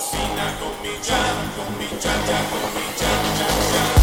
Cocina con mi Gian, con mi Gian, Gian, con mi Gian, Gian, Gian.